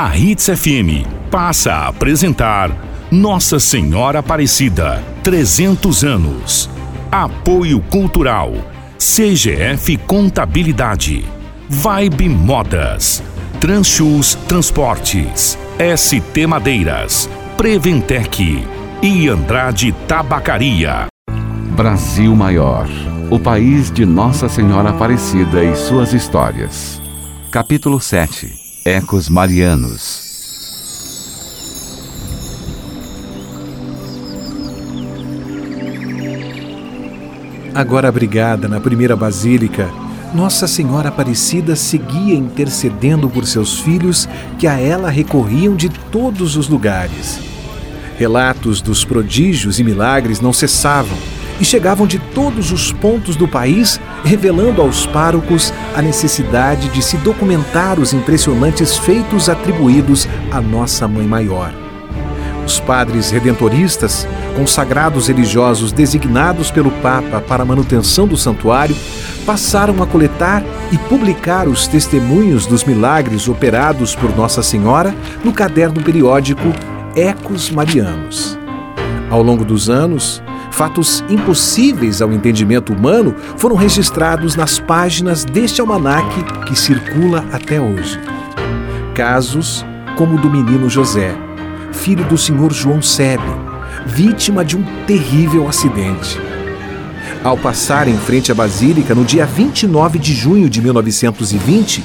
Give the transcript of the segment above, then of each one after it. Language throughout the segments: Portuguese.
A Hits FM passa a apresentar Nossa Senhora Aparecida, 300 anos. Apoio Cultural, CGF Contabilidade, Vibe Modas, Transchus Transportes, ST Madeiras, Preventec e Andrade Tabacaria. Brasil Maior, o país de Nossa Senhora Aparecida e suas histórias. Capítulo 7 Ecos Marianos Agora abrigada na primeira basílica, Nossa Senhora Aparecida seguia intercedendo por seus filhos que a ela recorriam de todos os lugares. Relatos dos prodígios e milagres não cessavam e chegavam de todos os pontos do país, revelando aos párocos a necessidade de se documentar os impressionantes feitos atribuídos à Nossa Mãe Maior. Os padres redentoristas, consagrados religiosos designados pelo Papa para a manutenção do santuário, passaram a coletar e publicar os testemunhos dos milagres operados por Nossa Senhora no caderno periódico Ecos Marianos. Ao longo dos anos, fatos impossíveis ao entendimento humano foram registrados nas páginas deste almanaque que circula até hoje. Casos como o do menino José, filho do senhor João Sebe, vítima de um terrível acidente. Ao passar em frente à Basílica no dia 29 de junho de 1920,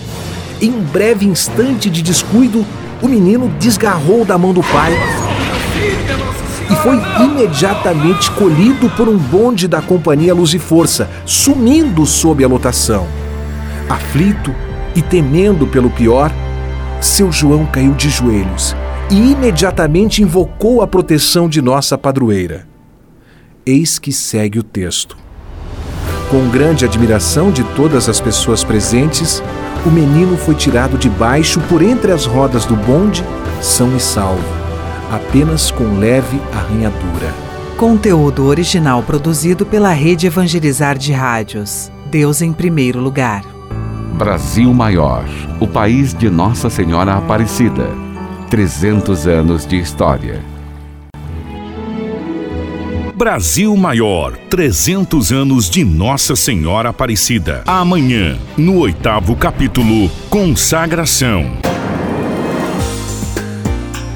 em um breve instante de descuido, o menino desgarrou da mão do pai e foi imediatamente colhido por um bonde da Companhia Luz e Força, sumindo sob a lotação. Aflito e temendo pelo pior, seu João caiu de joelhos e imediatamente invocou a proteção de nossa padroeira. Eis que segue o texto. Com grande admiração de todas as pessoas presentes, o menino foi tirado de baixo por entre as rodas do bonde, são e salvo, apenas com leve arranhadura. Conteúdo original produzido pela Rede Evangelizar de Rádios. Deus em primeiro lugar. Brasil Maior, o país de Nossa Senhora Aparecida. 300 anos de história. Brasil Maior, 300 anos de Nossa Senhora Aparecida. Amanhã, no oitavo capítulo, Consagração.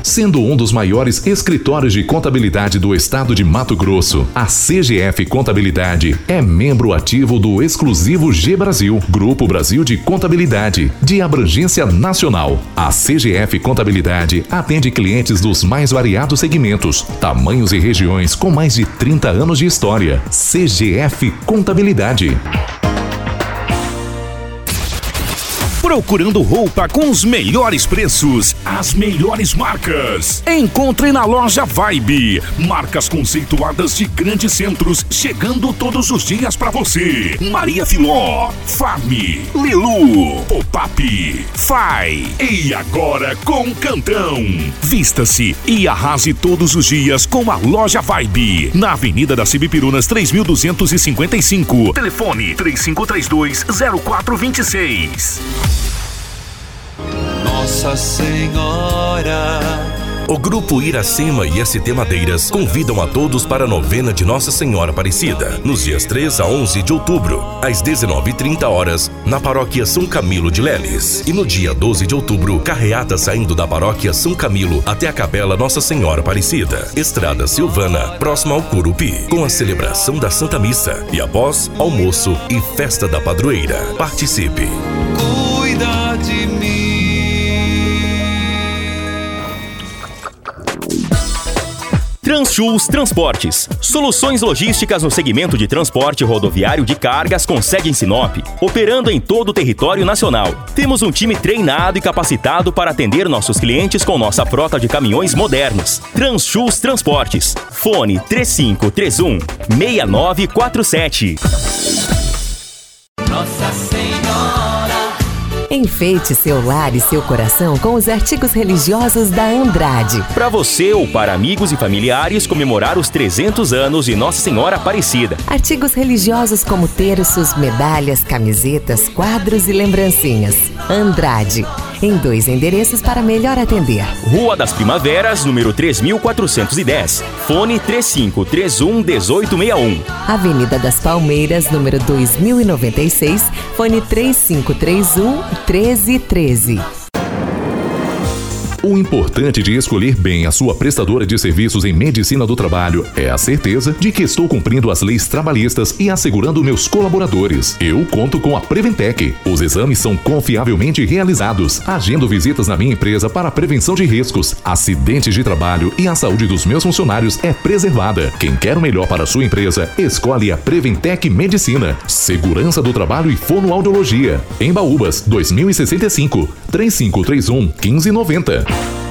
Sendo um dos maiores escritórios de contabilidade do estado de Mato Grosso, a CGF Contabilidade é membro ativo do exclusivo G Brasil, Grupo Brasil de Contabilidade, de abrangência nacional. A CGF Contabilidade atende clientes dos mais variados segmentos, tamanhos e regiões com mais de 30 anos de história. CGF Contabilidade. Procurando roupa com os melhores preços, as melhores marcas. Encontre na loja Vibe. Marcas conceituadas de grandes centros, chegando todos os dias para você. Maria Filó, Farm, Lilu, Pop-Up, Fai. E agora com Cantão. Vista-se e arrase todos os dias com a loja Vibe. Na Avenida das Cibipirunas 3255. Telefone 3532 0426. Nossa Senhora. O Grupo Iracema e ST Madeiras convidam a todos para a novena de Nossa Senhora Aparecida, nos dias 3 a 11 de outubro, às 19h30 horas, na Paróquia São Camilo de Leles. E no dia 12 de outubro, carreata saindo da Paróquia São Camilo até a Capela Nossa Senhora Aparecida, Estrada Silvana, próxima ao Curupi, com a celebração da Santa Missa e após almoço e festa da padroeira. Participe! Cuida de mim. Transchus Transportes. Soluções logísticas no segmento de transporte rodoviário de cargas com sede em Sinop, operando em todo o território nacional. Temos um time treinado e capacitado para atender nossos clientes com nossa frota de caminhões modernos. Transchus Transportes. Fone 3531 6947. Nossa Senhora. Enfeite seu lar e seu coração com os artigos religiosos da Andrade. Para você ou para amigos e familiares comemorar os 300 anos de Nossa Senhora Aparecida. Artigos religiosos como terços, medalhas, camisetas, quadros e lembrancinhas. Andrade. Em dois endereços para melhor atender. Rua das Primaveras, número 3410. Fone 3531 1861. Avenida das Palmeiras, número 2096, fone 3531 1313. O importante de escolher bem a sua prestadora de serviços em medicina do trabalho é a certeza de que estou cumprindo as leis trabalhistas e assegurando meus colaboradores. Eu conto com a Preventec. Os exames são confiavelmente realizados, agendo visitas na minha empresa para prevenção de riscos, acidentes de trabalho e a saúde dos meus funcionários é preservada. Quem quer o melhor para a sua empresa, escolhe a Preventec Medicina, Segurança do Trabalho e Fonoaudiologia. Em Baúbas, 2065, 3531 1590. Bye.